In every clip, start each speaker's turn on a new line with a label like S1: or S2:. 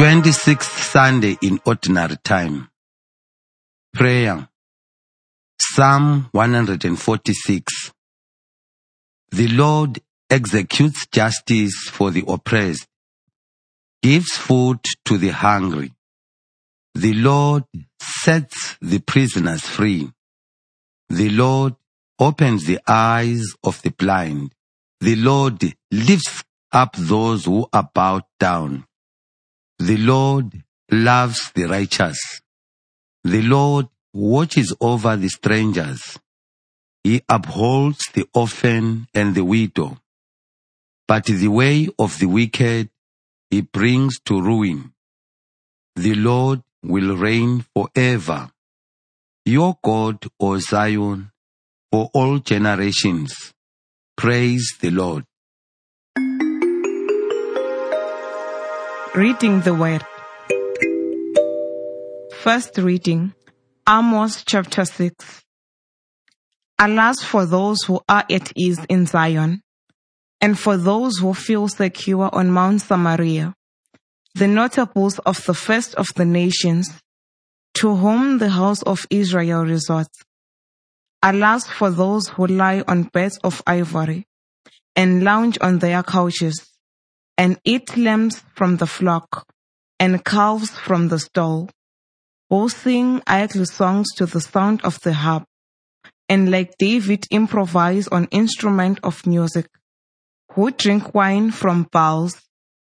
S1: 26th Sunday in Ordinary Time. Prayer. Psalm 146. The Lord executes justice for the oppressed, gives food to the hungry. The Lord sets the prisoners free. The Lord opens the eyes of the blind. The Lord lifts up those who are bowed down. The Lord loves the righteous. The Lord watches over the strangers. He upholds the orphan and the widow. But the way of the wicked he brings to ruin. The Lord will reign forever. Your God, O Zion, for all generations. Praise the Lord.
S2: Reading the Word. First reading, Amos chapter 6. Alas for those who are at ease in Zion, and for those who feel secure on Mount Samaria, the notables of the first of the nations, to whom the house of Israel resorts. Alas for those who lie on beds of ivory, and lounge on their couches and eat lambs from the flock and calves from the stall, who sing idle songs to the sound of the harp, and like David improvise on instrument of music, who drink wine from bowls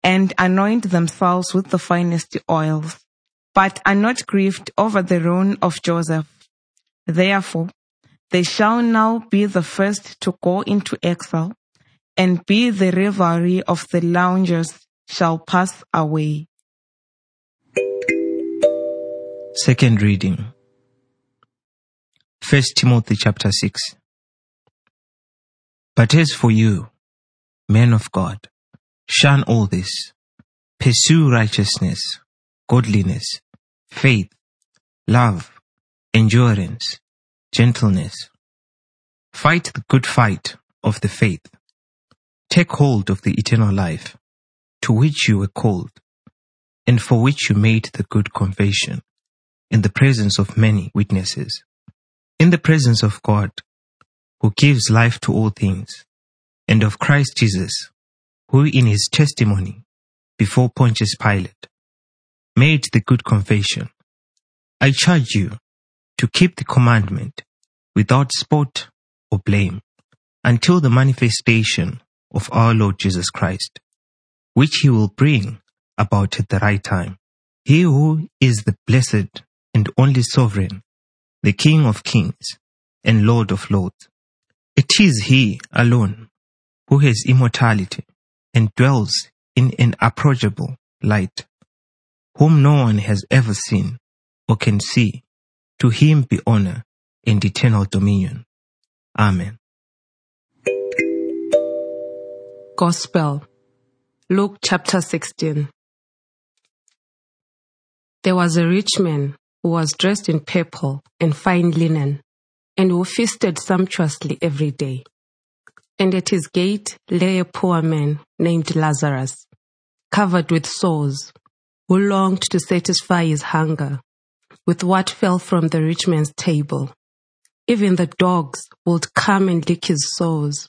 S2: and anoint themselves with the finest oils, but are not grieved over the ruin of Joseph. Therefore, they shall now be the first to go into exile and be the revelry of the loungers shall pass away.
S3: Second reading. First Timothy chapter 6. But as for you, men of God, shun all this. Pursue righteousness, godliness, faith, love, endurance, gentleness. Fight the good fight of the faith Take hold of the eternal life, to which you were called, and for which you made the good confession, in the presence of many witnesses, in the presence of God, who gives life to all things, and of Christ Jesus, who in his testimony before Pontius Pilate made the good confession. I charge you to keep the commandment without spot or blame until the manifestation of our Lord Jesus Christ, which he will bring about at the right time. He who is the blessed and only sovereign, the King of kings and Lord of lords. It is he alone who has immortality and dwells in an approachable light, whom no one has ever seen or can see. To him be honor and eternal dominion. Amen.
S4: Gospel, Luke chapter 16. There was a rich man who was dressed in purple and fine linen, and who feasted sumptuously every day. And at his gate lay a poor man named Lazarus, covered with sores, who longed to satisfy his hunger with what fell from the rich man's table. Even the dogs would come and lick his sores.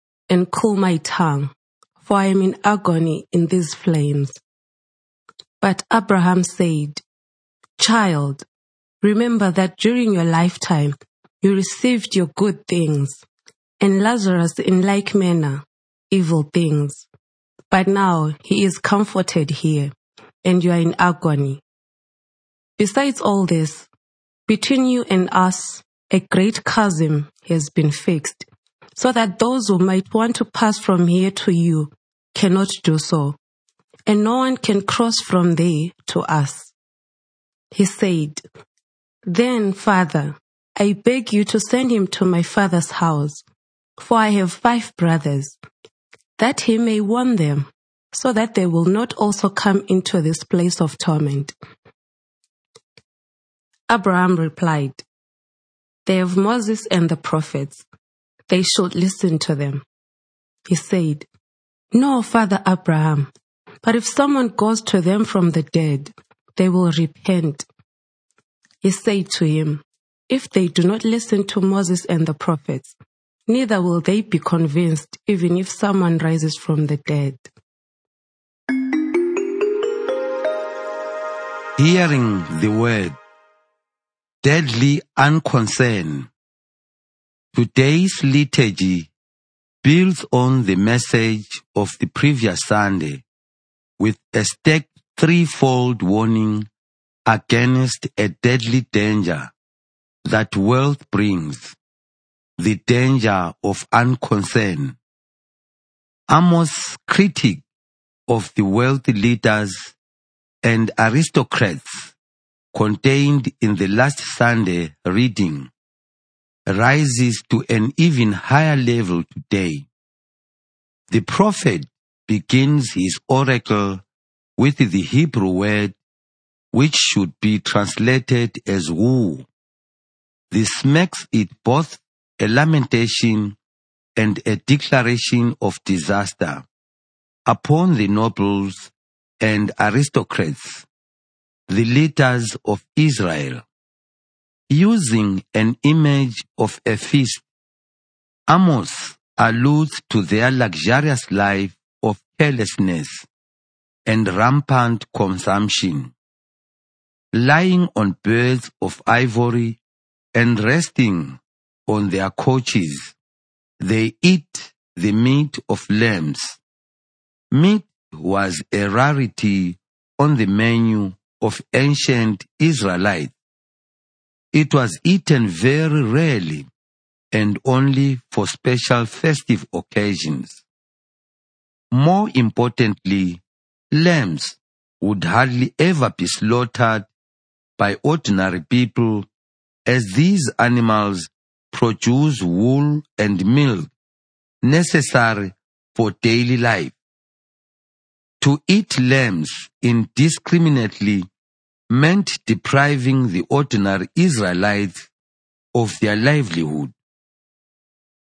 S4: and cool my tongue, for I am in agony in these flames. But Abraham said, Child, remember that during your lifetime you received your good things, and Lazarus in like manner evil things. But now he is comforted here, and you are in agony. Besides all this, between you and us, a great chasm has been fixed so that those who might want to pass from here to you cannot do so, and no one can cross from there to us. He said, Then, Father, I beg you to send him to my father's house, for I have five brothers, that he may warn them, so that they will not also come into this place of torment. Abraham replied, They have Moses and the prophets. They should listen to them. He said, No, Father Abraham, but if someone goes to them from the dead, they will repent. He said to him, If they do not listen to Moses and the prophets, neither will they be convinced even if someone rises from the dead.
S1: Hearing the word, deadly unconcern. Today's liturgy builds on the message of the previous Sunday with a stacked threefold warning against a deadly danger that wealth brings, the danger of unconcern. Amos' critique of the wealthy leaders and aristocrats contained in the last Sunday reading rises to an even higher level today. The prophet begins his oracle with the Hebrew word which should be translated as woe. This makes it both a lamentation and a declaration of disaster upon the nobles and aristocrats, the leaders of Israel. Using an image of a feast, Amos alludes to their luxurious life of carelessness and rampant consumption. Lying on beds of ivory and resting on their couches, they eat the meat of lambs. Meat was a rarity on the menu of ancient Israelites. It was eaten very rarely and only for special festive occasions. More importantly, lambs would hardly ever be slaughtered by ordinary people as these animals produce wool and milk necessary for daily life. To eat lambs indiscriminately meant depriving the ordinary Israelites of their livelihood.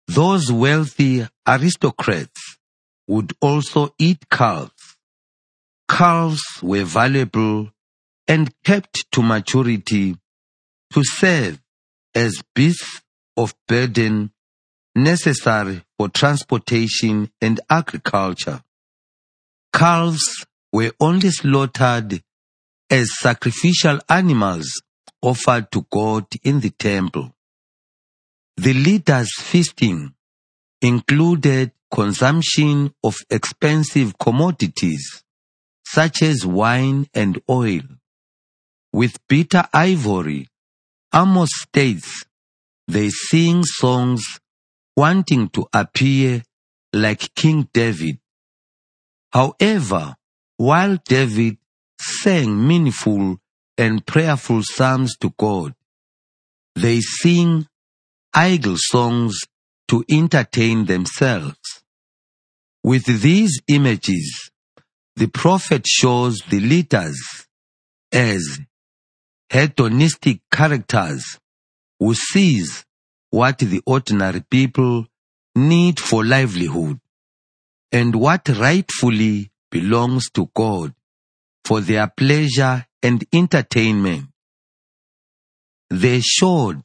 S1: Those wealthy aristocrats would also eat calves. Calves were valuable and kept to maturity to serve as beasts of burden necessary for transportation and agriculture. Calves were only slaughtered as sacrificial animals offered to God in the temple. The leaders' feasting included consumption of expensive commodities such as wine and oil. With bitter ivory, Amos states they sing songs wanting to appear like King David. However, while David sang meaningful and prayerful psalms to God. They sing idle songs to entertain themselves. With these images, the prophet shows the leaders as hedonistic characters who sees what the ordinary people need for livelihood and what rightfully belongs to God for their pleasure and entertainment. They showed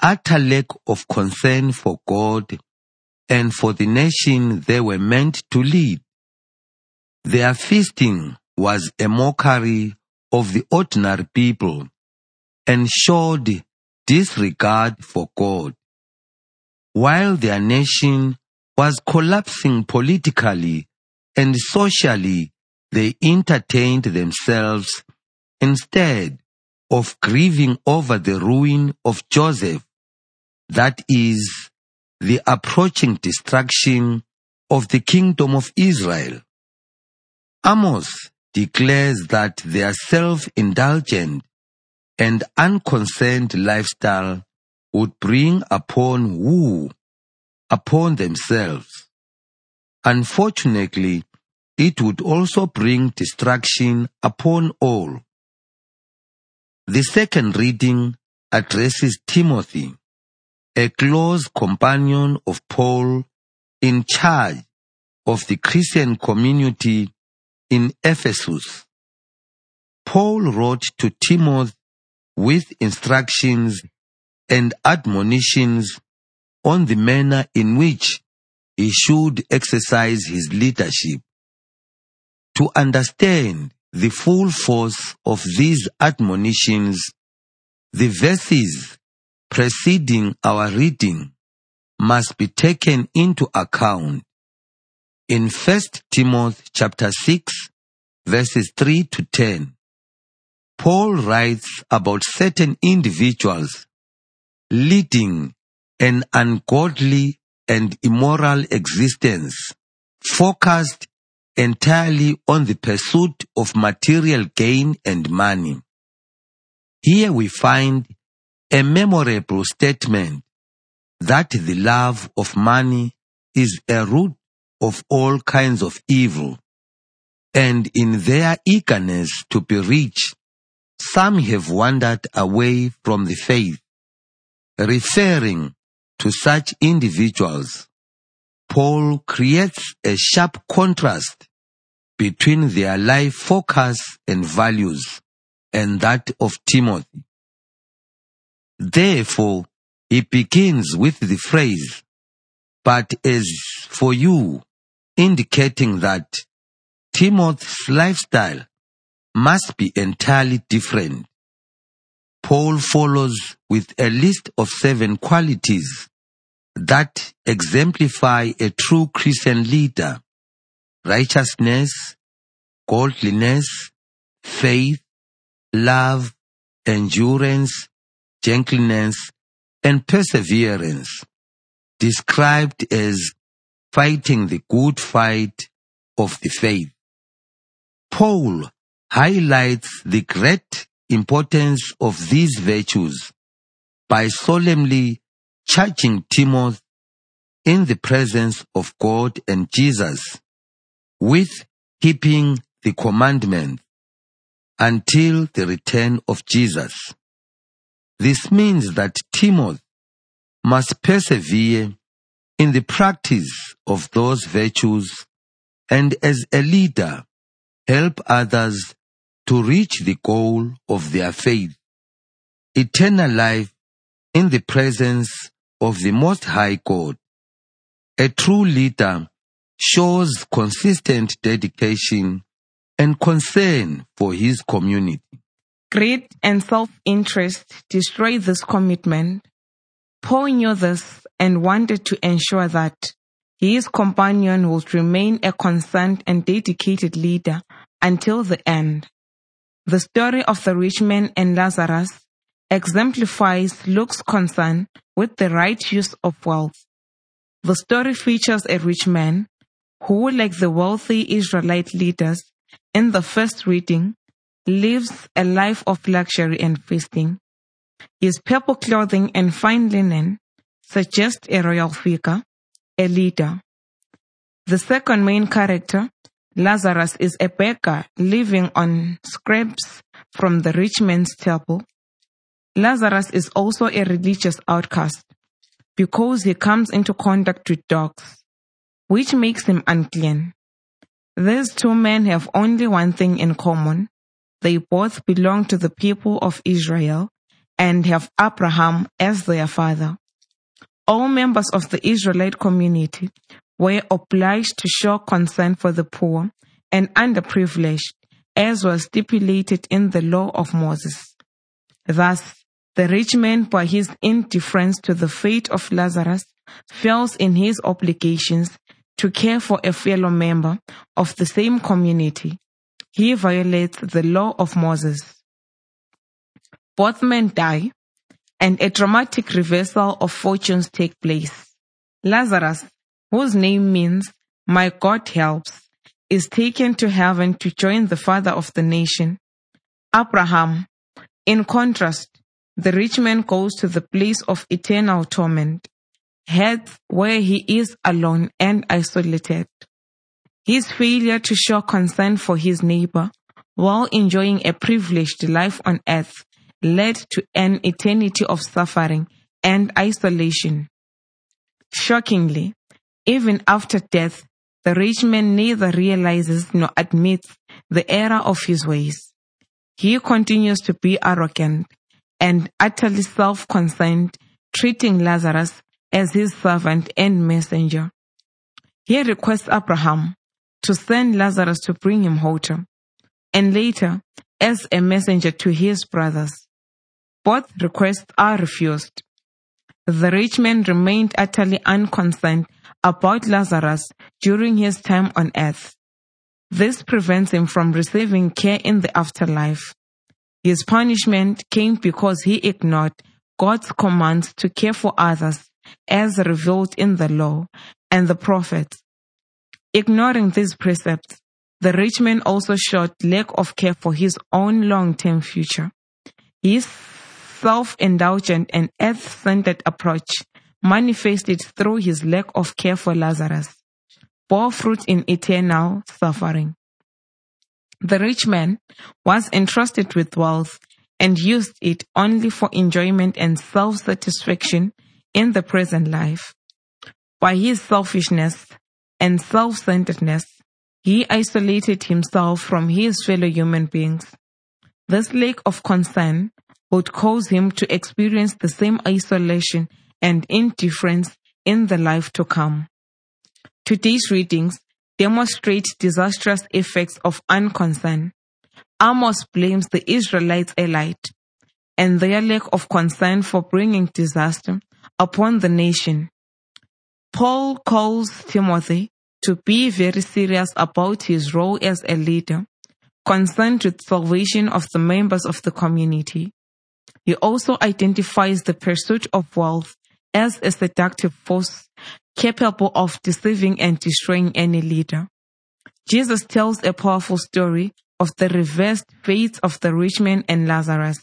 S1: utter lack of concern for God and for the nation they were meant to lead. Their feasting was a mockery of the ordinary people and showed disregard for God. While their nation was collapsing politically and socially they entertained themselves instead of grieving over the ruin of Joseph, that is, the approaching destruction of the kingdom of Israel. Amos declares that their self-indulgent and unconcerned lifestyle would bring upon who? Upon themselves. Unfortunately, it would also bring destruction upon all. The second reading addresses Timothy, a close companion of Paul in charge of the Christian community in Ephesus. Paul wrote to Timothy with instructions and admonitions on the manner in which he should exercise his leadership. To understand the full force of these admonitions, the verses preceding our reading must be taken into account. In 1 Timothy chapter 6 verses 3 to 10, Paul writes about certain individuals leading an ungodly and immoral existence focused entirely on the pursuit of material gain and money. Here we find a memorable statement that the love of money is a root of all kinds of evil. And in their eagerness to be rich, some have wandered away from the faith. Referring to such individuals, Paul creates a sharp contrast between their life focus and values and that of Timothy. Therefore, he begins with the phrase, but as for you, indicating that Timothy's lifestyle must be entirely different. Paul follows with a list of seven qualities that exemplify a true Christian leader. Righteousness, godliness, faith, love, endurance, gentleness, and perseverance, described as fighting the good fight of the faith. Paul highlights the great importance of these virtues by solemnly charging Timothy in the presence of God and Jesus with keeping the commandments until the return of Jesus. This means that Timothy must persevere in the practice of those virtues and as a leader help others to reach the goal of their faith, eternal life in the presence of the Most High God. A true leader shows consistent dedication and concern for his community.
S2: Greed and self-interest destroy this commitment. Paul knew this and wanted to ensure that his companion would remain a concerned and dedicated leader until the end. The story of the rich man and Lazarus exemplifies Luke's concern with the right use of wealth. The story features a rich man who, like the wealthy Israelite leaders in the first reading, lives a life of luxury and feasting. His purple clothing and fine linen suggest a royal figure, a leader. The second main character, Lazarus, is a beggar living on scraps from the rich man's table. Lazarus is also a religious outcast because he comes into contact with dogs, which makes him unclean. These two men have only one thing in common. They both belong to the people of Israel and have Abraham as their father. All members of the Israelite community were obliged to show concern for the poor and underprivileged, as was stipulated in the law of Moses. Thus, the rich man, by his indifference to the fate of Lazarus, fails in his obligations to care for a fellow member of the same community he violates the law of Moses. Both men die, and a dramatic reversal of fortunes take place. Lazarus, whose name means my God helps, is taken to heaven to join the father of the nation, Abraham. In contrast, the rich man goes to the place of eternal torment, Hades where he is alone and isolated. His failure to show concern for his neighbor while enjoying a privileged life on earth led to an eternity of suffering and isolation. Shockingly, even after death, the rich man neither realizes nor admits the error of his ways. He continues to be arrogant and utterly self-concerned, treating Lazarus as his servant and messenger. He requests Abraham to send Lazarus to bring him water, and later as a messenger to his brothers. Both requests are refused. The rich man remained utterly unconcerned about Lazarus during his time on earth. This prevents him from receiving care in the afterlife. His punishment came because he ignored God's commands to care for others as revealed in the law and the prophets. Ignoring these precepts, the rich man also showed lack of care for his own long-term future. His self-indulgent and earth-centered approach manifested through his lack of care for Lazarus, bore fruit in eternal suffering. The rich man was entrusted with wealth and used it only for enjoyment and self-satisfaction in the present life. By his selfishness and self-centeredness, he isolated himself from his fellow human beings. This lack of concern would cause him to experience the same isolation and indifference in the life to come. Today's readings demonstrate disastrous effects of unconcern. Amos blames the Israelites elite and their lack of concern for bringing disaster upon the nation. Paul calls Timothy to be very serious about his role as a leader, concerned with salvation of the members of the community. He also identifies the pursuit of wealth as a seductive force capable of deceiving and destroying any leader. Jesus tells a powerful story of the reversed fate of the rich man and Lazarus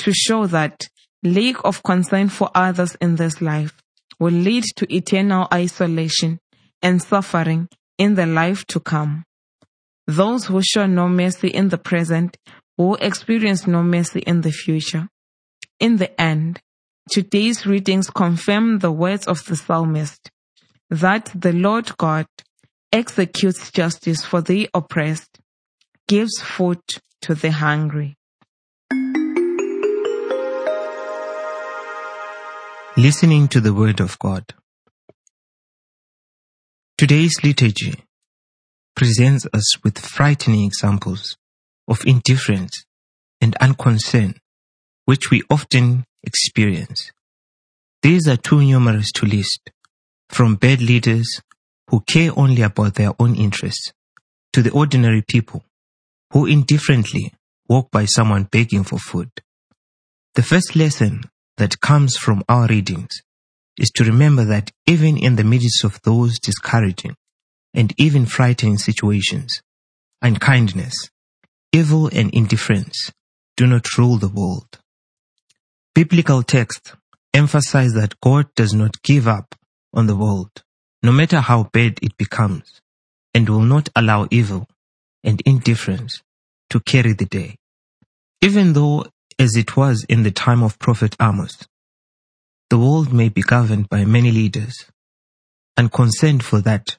S2: to show that lack of concern for others in this life will lead to eternal isolation and suffering in the life to come. Those who show no mercy in the present will experience no mercy in the future. In the end, today's readings confirm the words of the psalmist that the Lord God executes justice for the oppressed, gives food to the hungry.
S3: Listening to the Word of God. Today's liturgy presents us with frightening examples of indifference and unconcern which we often experience. These are too numerous to list, from bad leaders who care only about their own interests to the ordinary people who indifferently walk by someone begging for food. The first lesson that comes from our readings is to remember that even in the midst of those discouraging and even frightening situations, unkindness, evil and indifference do not rule the world. Biblical texts emphasize that God does not give up on the world, no matter how bad it becomes, and will not allow evil and indifference to carry the day. Even though, as it was in the time of Prophet Amos, the world may be governed by many leaders, and concerned for that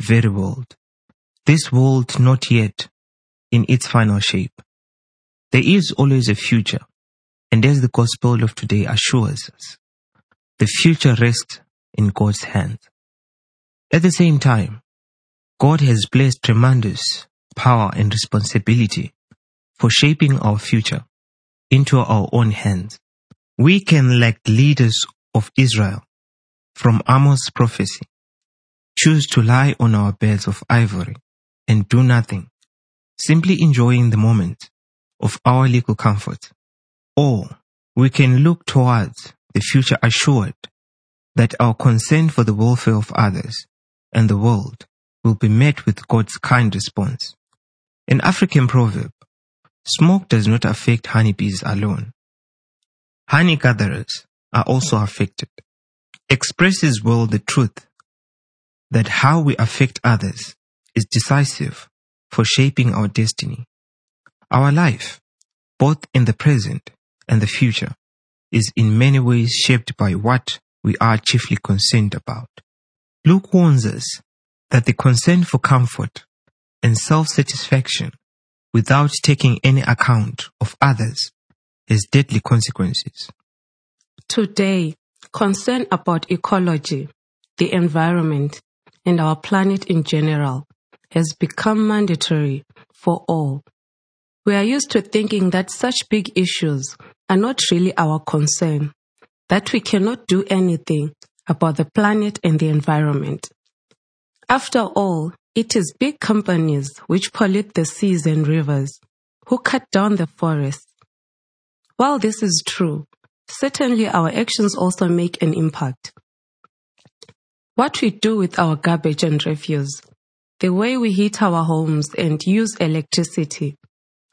S3: very world, this world not yet in its final shape. There is always a future and as the gospel of today assures us, the future rests in God's hands. At the same time, God has placed tremendous power and responsibility for shaping our future into our own hands. We can, like leaders of Israel, from Amos' prophecy, choose to lie on our beds of ivory and do nothing, simply enjoying the moment of our legal comfort or we can look towards the future assured that our concern for the welfare of others and the world will be met with God's kind response. An African proverb, smoke does not affect honeybees alone. Honey gatherers are also affected. Expresses well the truth that how we affect others is decisive for shaping our destiny. Our life, both in the present and the future, is in many ways shaped by what we are chiefly concerned about. Luke warns us that the concern for comfort and self-satisfaction without taking any account of others has deadly consequences.
S4: Today, concern about ecology, the environment, and our planet in general has become mandatory for all. We are used to thinking that such big issues are not really our concern, that we cannot do anything about the planet and the environment. After all, it is big companies which pollute the seas and rivers, who cut down the forests. While this is true, certainly our actions also make an impact. What we do with our garbage and refuse, the way we heat our homes and use electricity,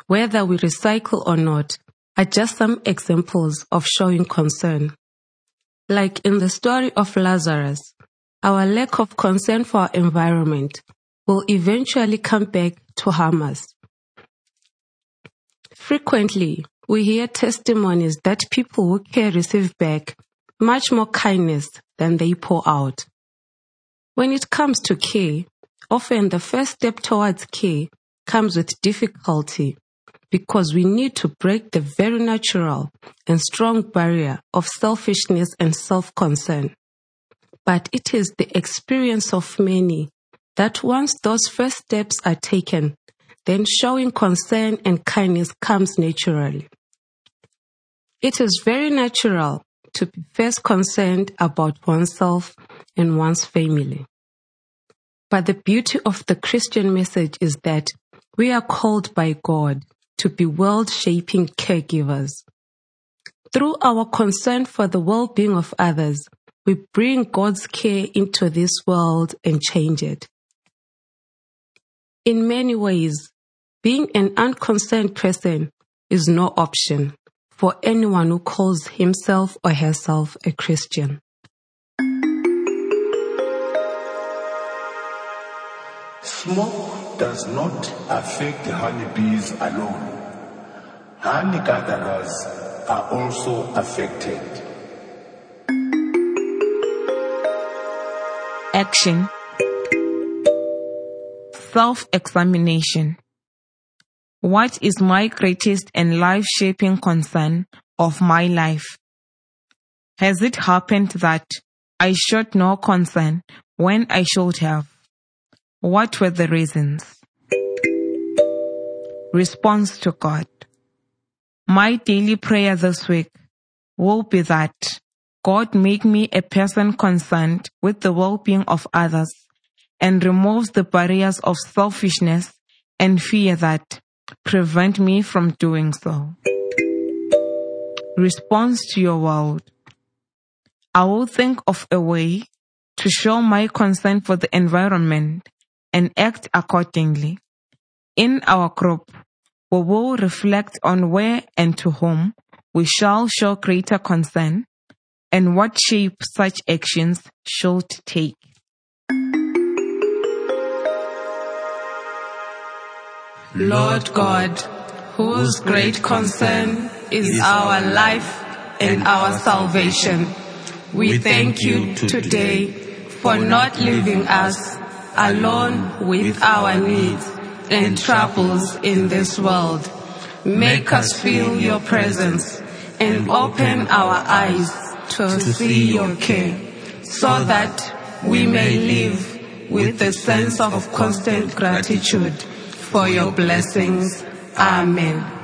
S4: whether we recycle or not, are just some examples of showing concern. Like in the story of Lazarus, our lack of concern for our environment will eventually come back to harm us. Frequently, we hear testimonies that people who care receive back much more kindness than they pour out. When it comes to care, often the first step towards care comes with difficulty because we need to break the very natural and strong barrier of selfishness and self-concern. But it is the experience of many that once those first steps are taken, then showing concern and kindness comes naturally. It is very natural to be first concerned about oneself and one's family. But the beauty of the Christian message is that we are called by God to be world shaping caregivers. Through our concern for the well being of others, we bring God's care into this world and change it. In many ways, being an unconcerned person is no option for anyone who calls himself or herself a Christian.
S5: Smoke does not affect honeybees alone. Honey gatherers are also affected.
S2: Action Self examination. What is my greatest and life shaping concern of my life? Has it happened that I showed no concern when I should have? What were the reasons? Response to God. My daily prayer this week will be that God make me a person concerned with the well-being of others and removes the barriers of selfishness and fear that prevent me from doing so. Response to your world. I will think of a way to show my concern for the environment and act accordingly. In our group, we will reflect on where and to whom we shall show greater concern and what shape such actions should take.
S4: Lord God, whose great concern is our life and our salvation, we thank you today for not leaving us alone with our needs and troubles in this world. Make us feel your presence and open our eyes to see your care so that we may live with a sense of constant gratitude for your blessings. Amen.